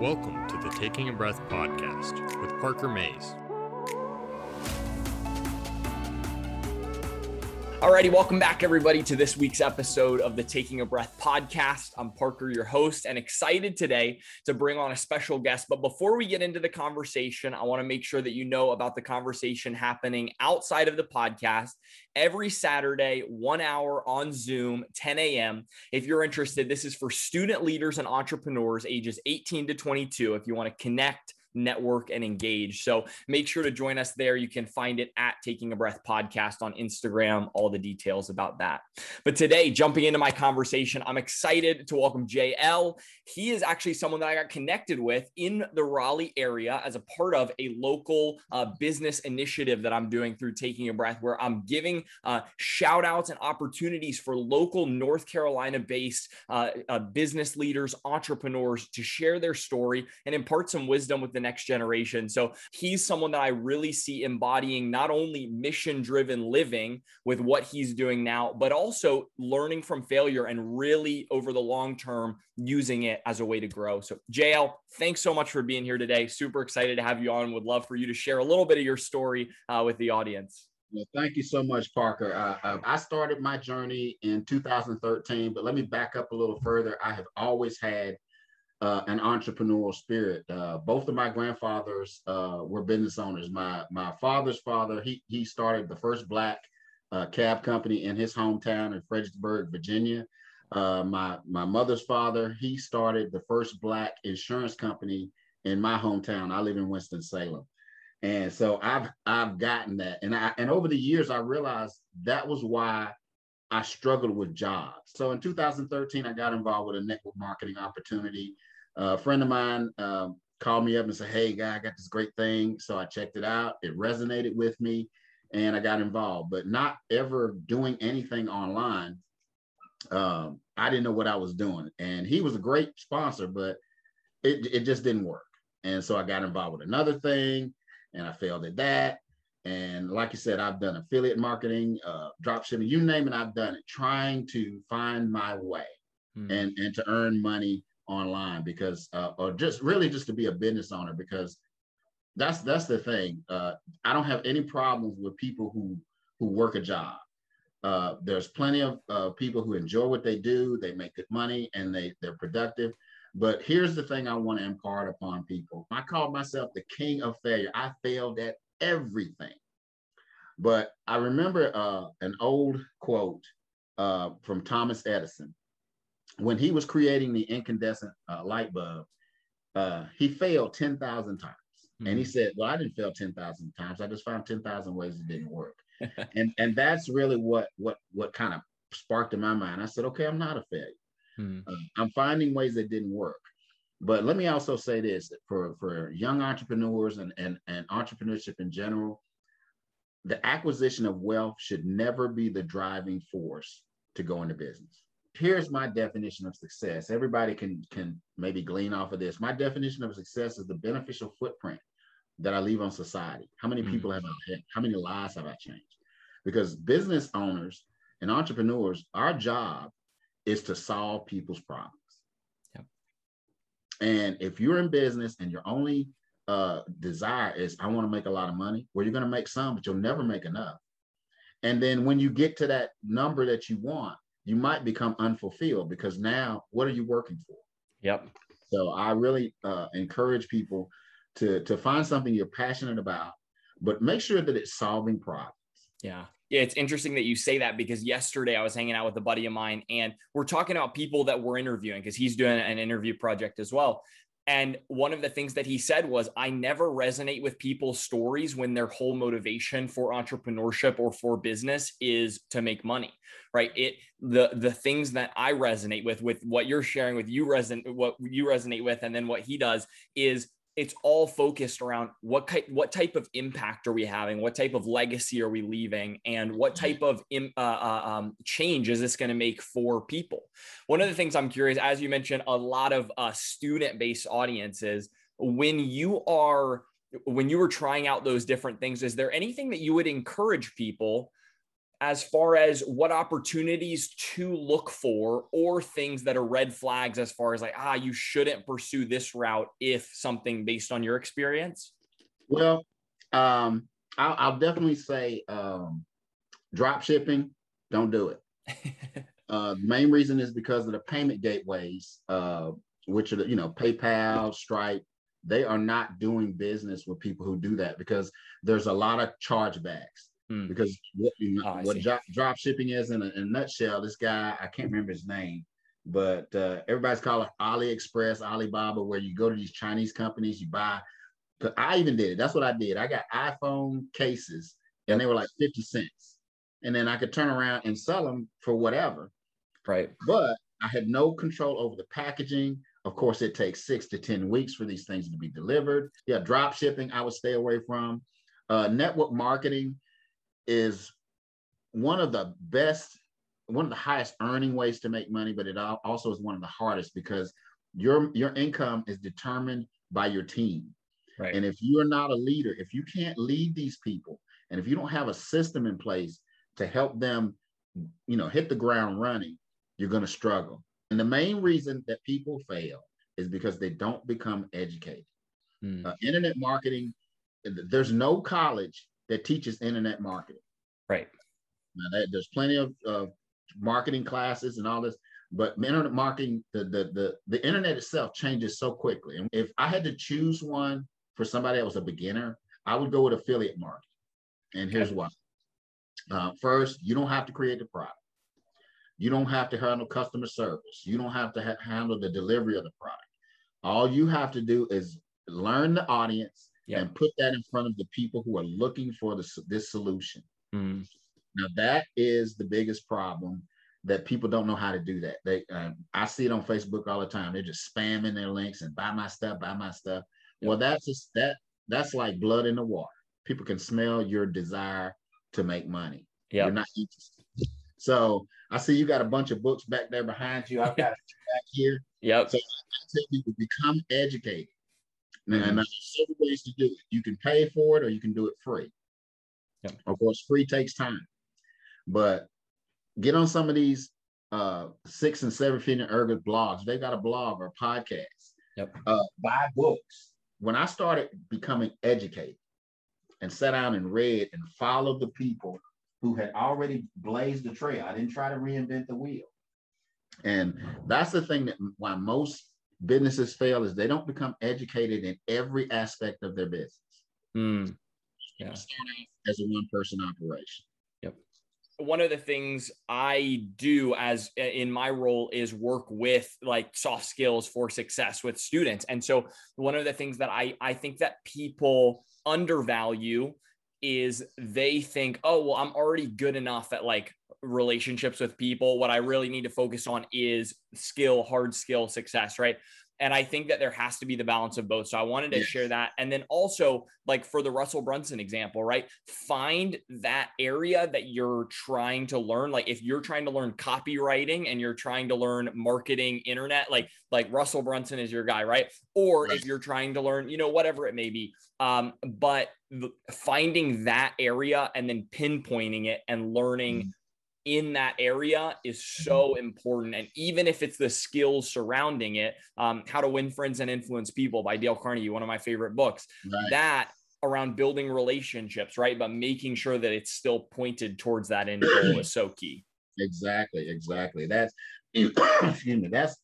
Welcome to the Taking a Breath podcast with Parker Mays. Alrighty, welcome back, everybody, to this week's episode of the Taking a Breath podcast. I'm Parker, your host, and excited today to bring on a special guest. But before we get into the conversation, I want to make sure that you know about the conversation happening outside of the podcast every Saturday, one hour on Zoom, 10 a.m. If you're interested, this is for student leaders and entrepreneurs ages 18 to 22. If you want to connect, network, and engage. So make sure to join us there. You can find it at Taking a Breath Podcast on Instagram, all the details about that. But today, jumping into my conversation, I'm excited to welcome JL. He is actually someone that I got connected with in the Raleigh area as a part of a local uh, business initiative that I'm doing through Taking a Breath, where I'm giving uh, shout outs and opportunities for local North Carolina based uh, uh, business leaders, entrepreneurs to share their story and impart some wisdom with the next generation. So he's someone that I really see embodying not only mission driven living with what he's doing now, but also learning from failure and really over the long term using it as a way to grow. So, JL, thanks so much for being here today. Super excited to have you on. Would love for you to share a little bit of your story uh, with the audience. Well, thank you so much, Parker. Uh, uh I started my journey in 2013, but let me back up a little further. I have always had uh, an entrepreneurial spirit. Uh, both of my grandfathers uh, were business owners. My my father's father he he started the first black uh, cab company in his hometown in Fredericksburg, Virginia. Uh, my my mother's father he started the first black insurance company in my hometown. I live in Winston Salem, and so I've I've gotten that. And I and over the years I realized that was why I struggled with jobs. So in 2013, I got involved with a network marketing opportunity. Uh, a friend of mine um, called me up and said, Hey, guy, I got this great thing. So I checked it out. It resonated with me and I got involved, but not ever doing anything online. Um, I didn't know what I was doing. And he was a great sponsor, but it, it just didn't work. And so I got involved with another thing and I failed at that. And like you said, I've done affiliate marketing, uh, drop shipping, you name it, I've done it, trying to find my way hmm. and, and to earn money online because, uh, or just really just to be a business owner because that's that's the thing. Uh, I don't have any problems with people who who work a job. Uh, there's plenty of uh, people who enjoy what they do, they make good money, and they they're productive. But here's the thing I want to impart upon people. I call myself the king of failure. I failed at everything. But I remember uh, an old quote uh, from Thomas Edison. When he was creating the incandescent uh, light bulb, uh, he failed 10,000 times. Mm-hmm. And he hmm. said, Well, I didn't fail 10,000 times. I just found 10,000 ways it didn't work. and, and that's really what, what, what kind of sparked in my mind. I said, Okay, I'm not a failure. Mm-hmm. I'm finding ways that didn't work. But let me also say this for, for young entrepreneurs and, and, and entrepreneurship in general, the acquisition of wealth should never be the driving force to go into business. Here's my definition of success. Everybody can, can maybe glean off of this. My definition of success is the beneficial footprint that I leave on society. How many people mm-hmm. have I had? How many lives have I changed? Because business owners and entrepreneurs, our job is to solve people's problems. And if you're in business and your only uh, desire is, I want to make a lot of money, well, you're going to make some, but you'll never make enough. And then when you get to that number that you want, you might become unfulfilled because now what are you working for? Yep. So I really uh, encourage people to to find something you're passionate about, but make sure that it's solving problems. Yeah. Yeah, it's interesting that you say that because yesterday I was hanging out with a buddy of mine and we're talking about people that we're interviewing because he's doing an interview project as well. And one of the things that he said was, I never resonate with people's stories when their whole motivation for entrepreneurship or for business is to make money, right? It the the things that I resonate with, with what you're sharing with you resonate, what you resonate with, and then what he does is it's all focused around what type what type of impact are we having? What type of legacy are we leaving? And what mm-hmm. type of uh, uh, um, change is this going to make for people? One of the things i'm curious as you mentioned a lot of uh, student based audiences when you are when you were trying out those different things is there anything that you would encourage people as far as what opportunities to look for or things that are red flags as far as like ah you shouldn't pursue this route if something based on your experience well um i'll, I'll definitely say um drop shipping don't do it. Uh the main reason is because of the payment gateways uh which are the, you know paypal stripe they are not doing business with people who do that because there's a lot of chargebacks Hmm. Because what, oh, what drop, drop shipping is in a, in a, nutshell, this guy, I can't remember his name, but uh, everybody's calling AliExpress, Alibaba, where you go to these Chinese companies, you buy. I even did it. That's what I did. I got iPhone cases and they were like 50 cents. And then I could turn around and sell them for whatever. Right. But I had no control over the packaging. Of course, it takes six to 10 weeks for these things to be delivered. Yeah, drop shipping, I would stay away from. Uh, network marketing, is one of the best, one of the highest earning ways to make money, but it also is one of the hardest because your your income is determined by your team. Right. And if you are not a leader, if you can't lead these people, and if you don't have a system in place to help them, you know, hit the ground running, you're going to struggle. And the main reason that people fail is because they don't become educated. Hmm. Uh, internet marketing, there's no college that teaches internet marketing. Right. Now that, there's plenty of uh, marketing classes and all this, but internet marketing, the, the the the internet itself changes so quickly. And if I had to choose one for somebody that was a beginner, I would go with affiliate marketing. And here's okay. why. Uh, first, you don't have to create the product. You don't have to handle customer service. You don't have to ha- handle the delivery of the product. All you have to do is learn the audience yeah. and put that in front of the people who are looking for this, this solution. Mm. Now that is the biggest problem that people don't know how to do that. They, uh, I see it on Facebook all the time. They're just spamming their links and buy my stuff, buy my stuff. Well, that's just that. That's like blood in the water. People can smell your desire to make money. Yeah, you're not interested. So I see you got a bunch of books back there behind you. I've got it back here. Yep. So I tell people become educated. Now, mm-hmm. there's several ways to do it. You can pay for it or you can do it free. Yep. Of course, free takes time, but get on some of these uh, six and seven figure ergot blogs. They got a blog or a podcast. Yep. Uh, buy books. When I started becoming educated and sat down and read and followed the people who had already blazed the trail, I didn't try to reinvent the wheel. And that's the thing that why most businesses fail is they don't become educated in every aspect of their business. Mm. Yeah. as a one person operation. Yep. One of the things I do as in my role is work with like soft skills for success with students. And so one of the things that I, I think that people undervalue is they think, oh, well, I'm already good enough at like relationships with people. What I really need to focus on is skill, hard skill success, right? And I think that there has to be the balance of both. So I wanted to yes. share that. And then also, like for the Russell Brunson example, right? Find that area that you're trying to learn. Like if you're trying to learn copywriting and you're trying to learn marketing, internet, like like Russell Brunson is your guy, right? Or right. if you're trying to learn, you know, whatever it may be. Um, but finding that area and then pinpointing it and learning. Mm in that area is so mm-hmm. important. And even if it's the skills surrounding it, um, How to Win Friends and Influence People by Dale Carnegie, one of my favorite books, right. that around building relationships, right? But making sure that it's still pointed towards that end goal is so key. Exactly, exactly. That's excuse me. That's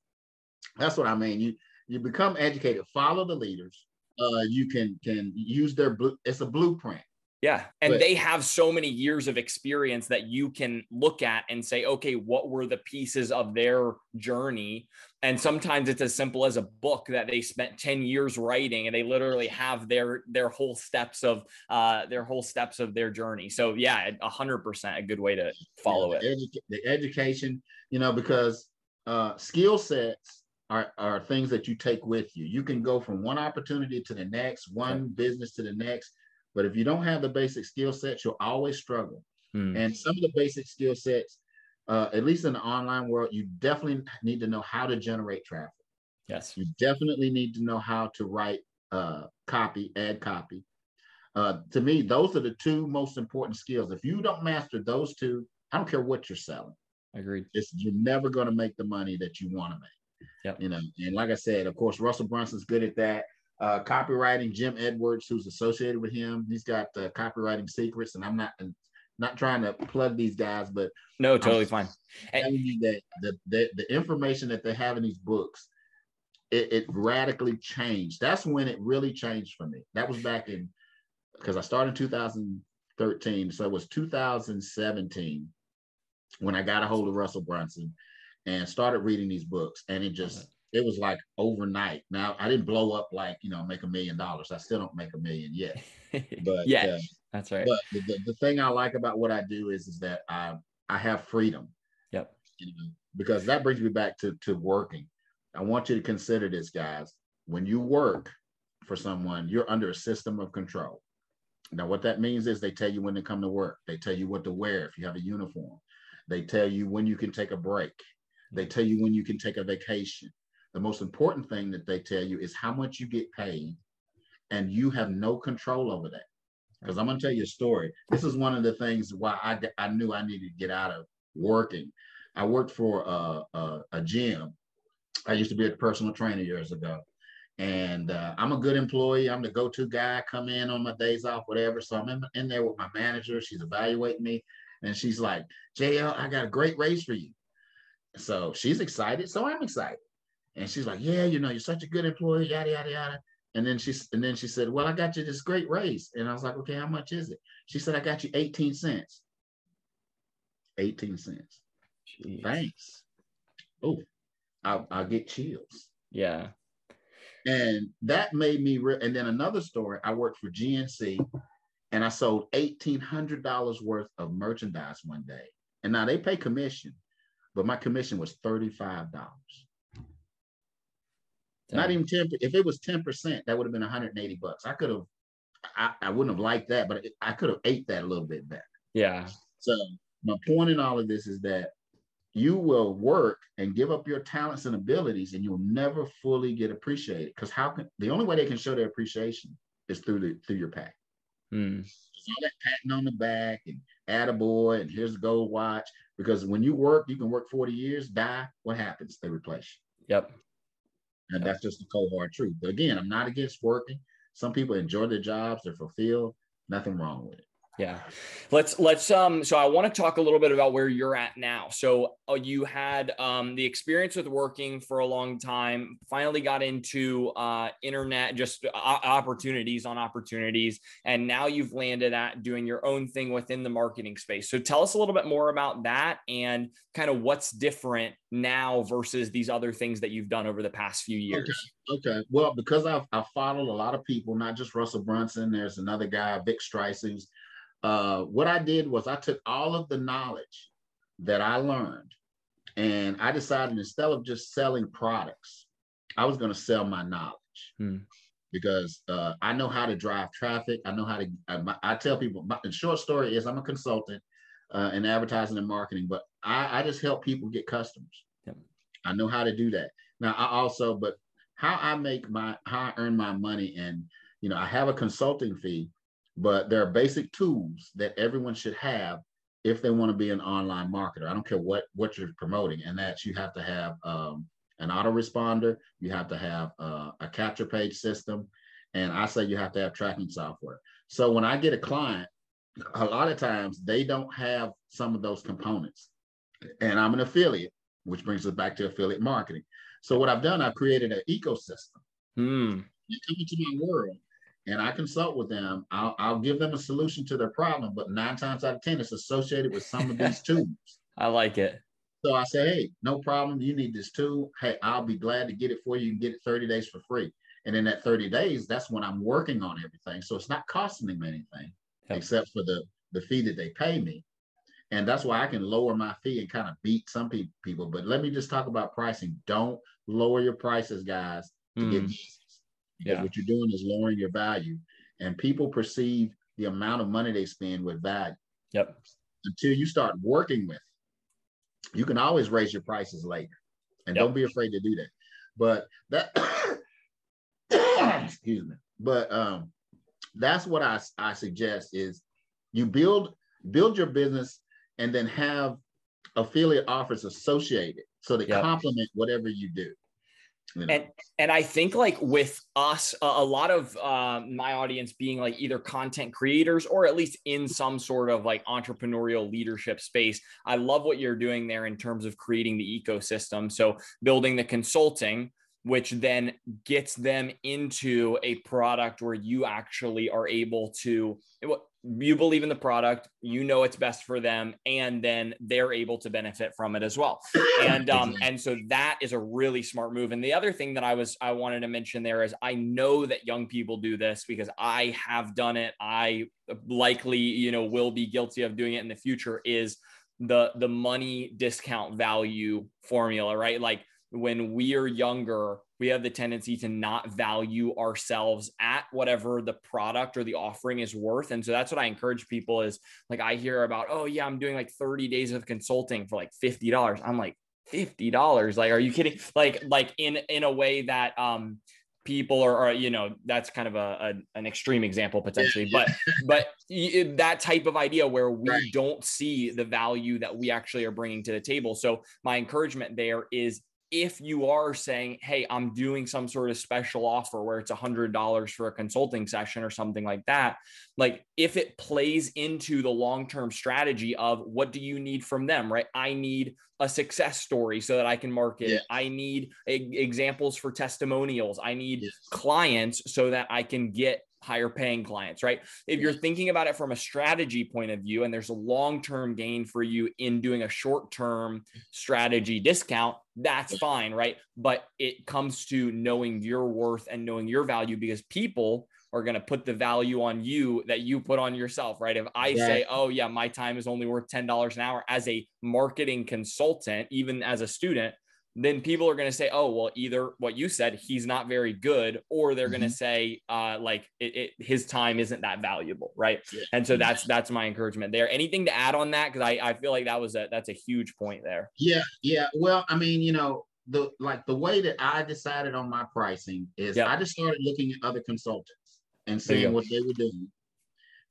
that's what I mean. You you become educated, follow the leaders. Uh, you can can use their blue. It's a blueprint. Yeah. And but, they have so many years of experience that you can look at and say, okay, what were the pieces of their journey? And sometimes it's as simple as a book that they spent 10 years writing and they literally have their their whole steps of uh their whole steps of their journey. So yeah, a hundred percent a good way to follow yeah, the it. Edu- the education, you know, because uh skill sets are, are things that you take with you. You can go from one opportunity to the next, one business to the next but if you don't have the basic skill sets, you'll always struggle. Hmm. And some of the basic skill sets, uh, at least in the online world, you definitely need to know how to generate traffic. Yes. You definitely need to know how to write uh, copy, ad copy. Uh, to me, those are the two most important skills. If you don't master those two, I don't care what you're selling. Agreed. It's, you're never going to make the money that you want to make. Yep. You know, and like I said, of course, Russell Brunson's good at that. Uh, copywriting, Jim Edwards, who's associated with him, he's got uh, copywriting secrets, and I'm not not trying to plug these guys, but no, totally I'm fine. Telling you that the, the the information that they have in these books, it, it radically changed. That's when it really changed for me. That was back in because I started in 2013, so it was 2017 when I got a hold of Russell Brunson and started reading these books, and it just it was like overnight. Now I didn't blow up like you know make a million dollars. I still don't make a million yet, but yeah, uh, that's right. But the, the, the, thing I like about what I do is is that I I have freedom. Yep. You know, because that brings me back to to working. I want you to consider this, guys. When you work for someone, you're under a system of control. Now, what that means is they tell you when to come to work. They tell you what to wear if you have a uniform. They tell you when you can take a break. They tell you when you can take a vacation. The most important thing that they tell you is how much you get paid, and you have no control over that. Because I'm going to tell you a story. This is one of the things why I, I knew I needed to get out of working. I worked for a, a, a gym. I used to be a personal trainer years ago. And uh, I'm a good employee. I'm the go-to guy. Come in on my days off, whatever. So I'm in, in there with my manager. She's evaluating me, and she's like, "JL, I got a great raise for you." So she's excited. So I'm excited. And she's like, "Yeah, you know, you're such a good employee. Yada yada yada." And then she and then she said, "Well, I got you this great raise." And I was like, "Okay, how much is it?" She said, "I got you 18 cents." 18 cents. Jeez. Thanks. Oh, I'll, I'll get chills. Yeah. And that made me, re- and then another story I worked for GNC and I sold $1,800 worth of merchandise one day. And now they pay commission, but my commission was $35. Not even 10. If it was 10%, that would have been 180 bucks. I could have, I, I wouldn't have liked that, but I could have ate that a little bit better. Yeah. So my point in all of this is that you will work and give up your talents and abilities and you'll never fully get appreciated because how can the only way they can show their appreciation is through the through your pack mm. all that patting on the back and add a boy and here's a gold watch. Because when you work you can work 40 years die what happens? They replace you. Yep. And yep. that's just the cold hard truth. But again i'm not against working. Some people enjoy their jobs they're fulfilled nothing wrong with it yeah. Let's let's um so I want to talk a little bit about where you're at now. So uh, you had um the experience with working for a long time, finally got into uh internet just uh, opportunities on opportunities and now you've landed at doing your own thing within the marketing space. So tell us a little bit more about that and kind of what's different now versus these other things that you've done over the past few years. Okay. okay. Well, because I've, I've followed a lot of people, not just Russell Brunson, there's another guy, Vick Strizheus, uh, what I did was I took all of the knowledge that I learned and I decided instead of just selling products, I was going to sell my knowledge hmm. because uh, I know how to drive traffic. I know how to, I, I tell people, my, the short story is I'm a consultant uh, in advertising and marketing, but I, I just help people get customers. Yep. I know how to do that. Now I also, but how I make my, how I earn my money and, you know, I have a consulting fee, but there are basic tools that everyone should have if they want to be an online marketer. I don't care what what you're promoting, and that you have to have um, an autoresponder, you have to have uh, a capture page system, and I say you have to have tracking software. So when I get a client, a lot of times they don't have some of those components, and I'm an affiliate, which brings us back to affiliate marketing. So what I've done, I've created an ecosystem. Hmm. You come into my world, and I consult with them, I'll, I'll give them a solution to their problem, but nine times out of 10, it's associated with some of these tools. I like it. So I say, hey, no problem. You need this tool. Hey, I'll be glad to get it for you. You can get it 30 days for free. And in that 30 days, that's when I'm working on everything. So it's not costing them anything yep. except for the, the fee that they pay me. And that's why I can lower my fee and kind of beat some pe- people. But let me just talk about pricing. Don't lower your prices, guys, to mm. get because yeah. what you're doing is lowering your value and people perceive the amount of money they spend with value yep until you start working with you can always raise your prices later and yep. don't be afraid to do that but that excuse me but um that's what I, I suggest is you build build your business and then have affiliate offers associated so they yep. complement whatever you do. You know? And and I think like with us, a, a lot of uh, my audience being like either content creators or at least in some sort of like entrepreneurial leadership space. I love what you're doing there in terms of creating the ecosystem. So building the consulting, which then gets them into a product where you actually are able to you believe in the product you know it's best for them and then they're able to benefit from it as well. And um and so that is a really smart move. And the other thing that i was i wanted to mention there is i know that young people do this because i have done it. I likely you know will be guilty of doing it in the future is the the money discount value formula right? Like when we are younger, we have the tendency to not value ourselves at whatever the product or the offering is worth. And so that's what I encourage people is like, I hear about, oh, yeah, I'm doing like 30 days of consulting for like $50. I'm like, $50. Like, are you kidding? Like, like in, in a way that, um, people are, you know that's kind of a, a, an extreme example potentially but but that type of idea where we right. don't see the value that we actually are bringing to the table so my encouragement there is if you are saying, Hey, I'm doing some sort of special offer where it's a hundred dollars for a consulting session or something like that, like if it plays into the long-term strategy of what do you need from them, right? I need a success story so that I can market. Yes. I need a- examples for testimonials. I need yes. clients so that I can get higher paying clients, right? If you're thinking about it from a strategy point of view and there's a long term gain for you in doing a short term strategy discount, that's fine, right? But it comes to knowing your worth and knowing your value because people are going to put the value on you that you put on yourself, right? If I yeah. say, oh, yeah, my time is only worth $10 an hour as a marketing consultant, even as a student, then people are going to say, oh, well, either what you said, he's not very good, or they're mm-hmm. going to say, uh, like it, it, his time isn't that valuable, right? Yeah. And so that's that's my encouragement there. Anything to add on that? Because I, I feel like that was a that's a huge point there. Yeah, yeah. Well, I mean, you know, the like the way that I decided on my pricing is yep. I just started looking at other consultants and seeing what they were doing.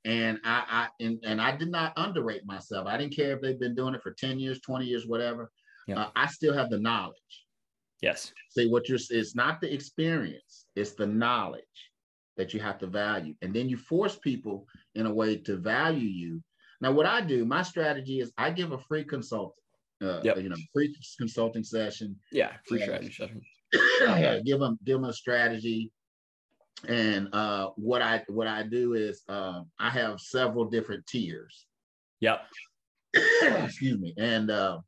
And I, I and, and I did not underrate myself. I didn't care if they've been doing it for 10 years, 20 years, whatever yeah. uh, I still have the knowledge. Yes. See what you're it's not the experience, it's the knowledge that you have to value. And then you force people in a way to value you. Now, what I do, my strategy is I give a free consulting, uh, yep. you know, free consulting session. Yeah, free strategy session. give them give them a strategy. And uh, what I what I do is uh, I have several different tiers. Yep. Excuse me. And uh,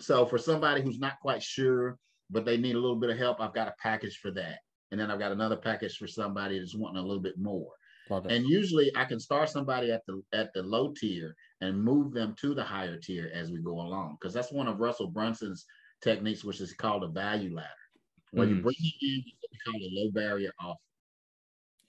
so for somebody who's not quite sure, but they need a little bit of help, I've got a package for that. And then I've got another package for somebody that's wanting a little bit more. And usually I can start somebody at the at the low tier and move them to the higher tier as we go along. Because that's one of Russell Brunson's techniques, which is called a value ladder. Where mm. you bring it in, it's call a low barrier offer.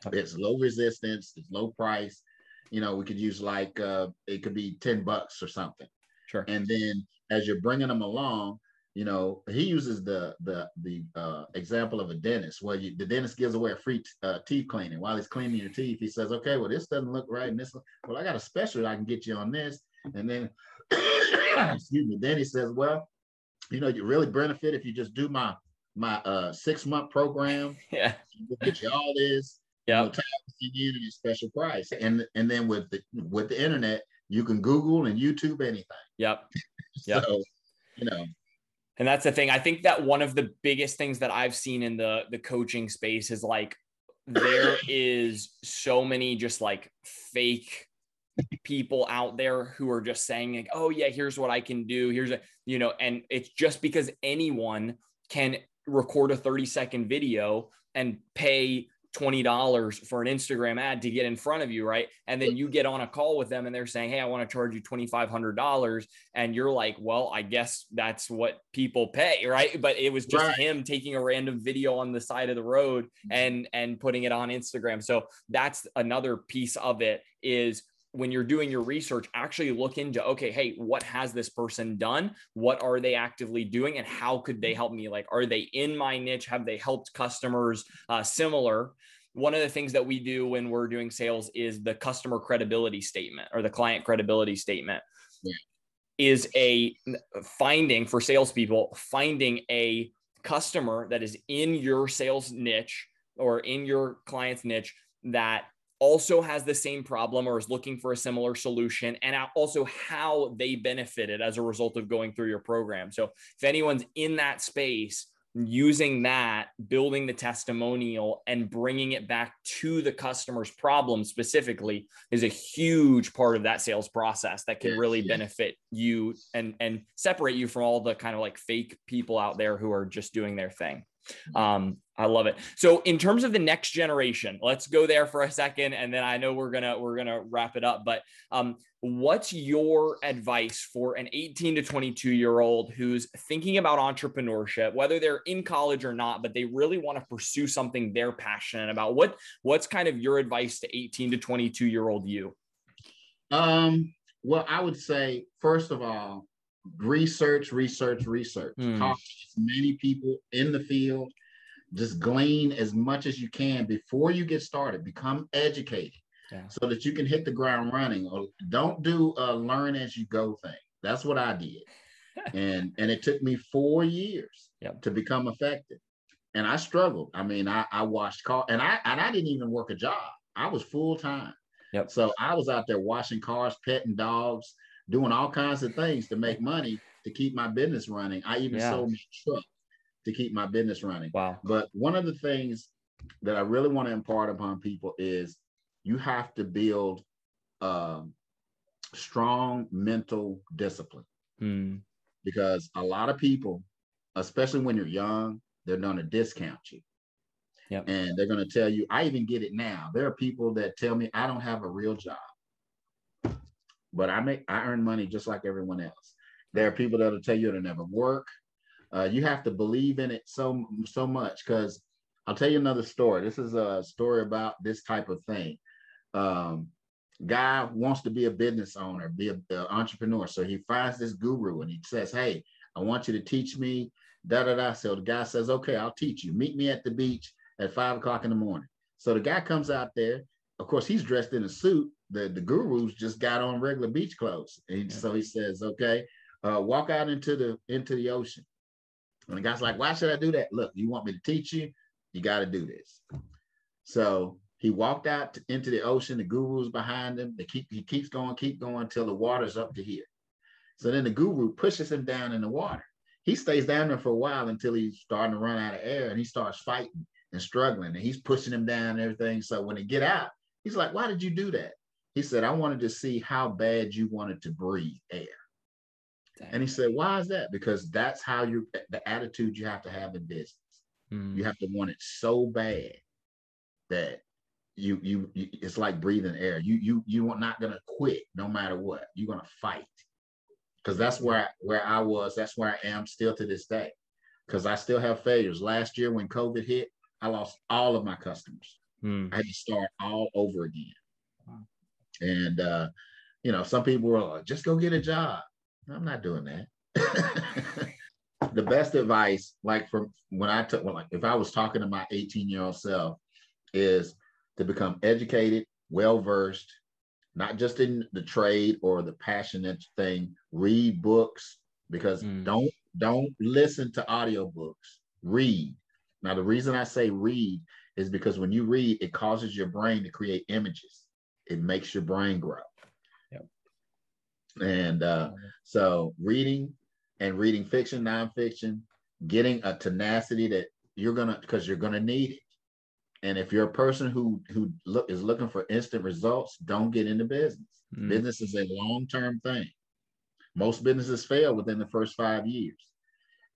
Okay. It's low resistance, it's low price. You know, we could use like uh, it could be 10 bucks or something. Sure. And then as you're bringing them along, you know, he uses the the the uh, example of a dentist where you, the dentist gives away a free t- uh, teeth cleaning while he's cleaning your teeth. He says, "Okay, well, this doesn't look right, and this well, I got a special I can get you on this." And then, excuse me, then he says, "Well, you know, you really benefit if you just do my my uh, six month program. Yeah, we'll get you all this. Yeah, you know, a special price. And and then with the with the internet, you can Google and YouTube anything. Yep. Yep. so, you know. And that's the thing. I think that one of the biggest things that I've seen in the the coaching space is like there is so many just like fake people out there who are just saying like, "Oh yeah, here's what I can do. Here's a, you know," and it's just because anyone can record a 30 second video and pay $20 for an Instagram ad to get in front of you, right? And then you get on a call with them and they're saying, Hey, I want to charge you $2,500. And you're like, Well, I guess that's what people pay, right? But it was just right. him taking a random video on the side of the road mm-hmm. and and putting it on Instagram. So that's another piece of it is when you're doing your research, actually look into okay, hey, what has this person done? What are they actively doing, and how could they help me? Like, are they in my niche? Have they helped customers uh, similar? one of the things that we do when we're doing sales is the customer credibility statement or the client credibility statement. Yeah. Is a finding for salespeople, finding a customer that is in your sales niche or in your client's niche that also has the same problem or is looking for a similar solution and also how they benefited as a result of going through your program. So if anyone's in that space, using that, building the testimonial and bringing it back to the customer's problem specifically is a huge part of that sales process that can really benefit you and and separate you from all the kind of like fake people out there who are just doing their thing. Um, I love it. So in terms of the next generation, let's go there for a second, and then I know we're gonna we're gonna wrap it up. But um, what's your advice for an 18 to 22 year old who's thinking about entrepreneurship, whether they're in college or not, but they really want to pursue something they're passionate about? What what's kind of your advice to 18 to 22 year old you? Um, well, I would say first of all, research, research, research. Mm. Talk to as many people in the field. Just glean as much as you can before you get started. Become educated yeah. so that you can hit the ground running. Or don't do a learn as you go thing. That's what I did. and and it took me four years yep. to become effective. And I struggled. I mean, I, I washed car and I and I didn't even work a job. I was full time. Yep. So I was out there washing cars, petting dogs, doing all kinds of things to make money to keep my business running. I even yeah. sold my truck to keep my business running. Wow. But one of the things that I really want to impart upon people is you have to build um, strong mental discipline. Mm. Because a lot of people, especially when you're young, they're going to discount you. Yep. And they're going to tell you, I even get it now. There are people that tell me I don't have a real job but I make I earn money just like everyone else. There are people that'll tell you it'll never work. Uh, you have to believe in it so so much because I'll tell you another story. This is a story about this type of thing. Um, guy wants to be a business owner, be an entrepreneur. So he finds this guru and he says, "Hey, I want you to teach me." Da da da. So the guy says, "Okay, I'll teach you. Meet me at the beach at five o'clock in the morning." So the guy comes out there. Of course, he's dressed in a suit, the the gurus just got on regular beach clothes. And yeah. so he says, okay, uh, walk out into the into the ocean. And the guy's like, why should I do that? Look, you want me to teach you? You got to do this. So he walked out into the ocean. The guru's behind him. They keep he keeps going, keep going until the water's up to here. So then the guru pushes him down in the water. He stays down there for a while until he's starting to run out of air, and he starts fighting and struggling, and he's pushing him down and everything. So when they get out, he's like, "Why did you do that?" He said, I wanted to see how bad you wanted to breathe air. And he said, Why is that? Because that's how you the attitude you have to have in business. Mm. You have to want it so bad that you, you you it's like breathing air. You you you are not gonna quit no matter what. You're gonna fight. Because that's where I, where I was. That's where I am still to this day. Because I still have failures. Last year when COVID hit, I lost all of my customers. Mm. I had to start all over again. And uh, you know, some people were like, just go get a job. I'm not doing that. the best advice, like from when I took, well, like if I was talking to my 18 year old self, is to become educated, well versed, not just in the trade or the passionate thing. Read books because mm. don't don't listen to audiobooks. Read. Now the reason I say read is because when you read, it causes your brain to create images it makes your brain grow. Yep. And uh, so reading and reading fiction, nonfiction, getting a tenacity that you're gonna because you're gonna need it. And if you're a person who who look is looking for instant results, don't get into business. Mm. Business is a long-term thing. Most businesses fail within the first five years.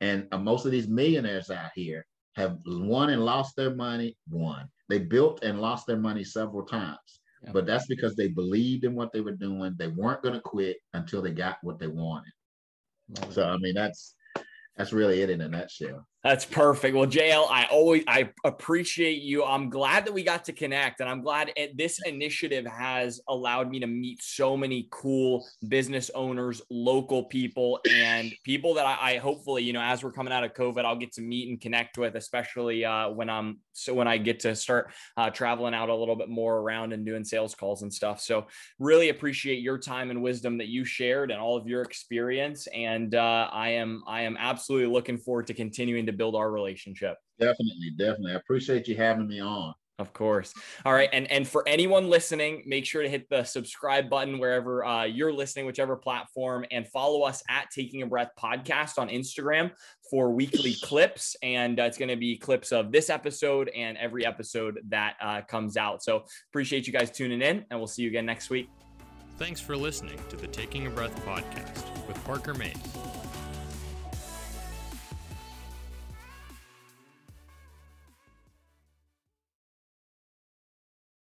And uh, most of these millionaires out here have won and lost their money. Won. They built and lost their money several times. But that's because they believed in what they were doing. They weren't going to quit until they got what they wanted. So I mean, that's that's really it in a nutshell. That's perfect. Well, JL, I always I appreciate you. I'm glad that we got to connect, and I'm glad it, this initiative has allowed me to meet so many cool business owners, local people, and people that I, I hopefully, you know, as we're coming out of COVID, I'll get to meet and connect with, especially uh, when I'm so when I get to start uh, traveling out a little bit more around and doing sales calls and stuff. So really appreciate your time and wisdom that you shared and all of your experience. And uh, I am I am absolutely looking forward to continuing to build our relationship. Definitely, definitely. I appreciate you having me on. Of course. All right. And and for anyone listening, make sure to hit the subscribe button wherever uh, you're listening, whichever platform, and follow us at Taking a Breath Podcast on Instagram for weekly clips. And uh, it's going to be clips of this episode and every episode that uh, comes out. So appreciate you guys tuning in, and we'll see you again next week. Thanks for listening to the Taking a Breath podcast with Parker Mays.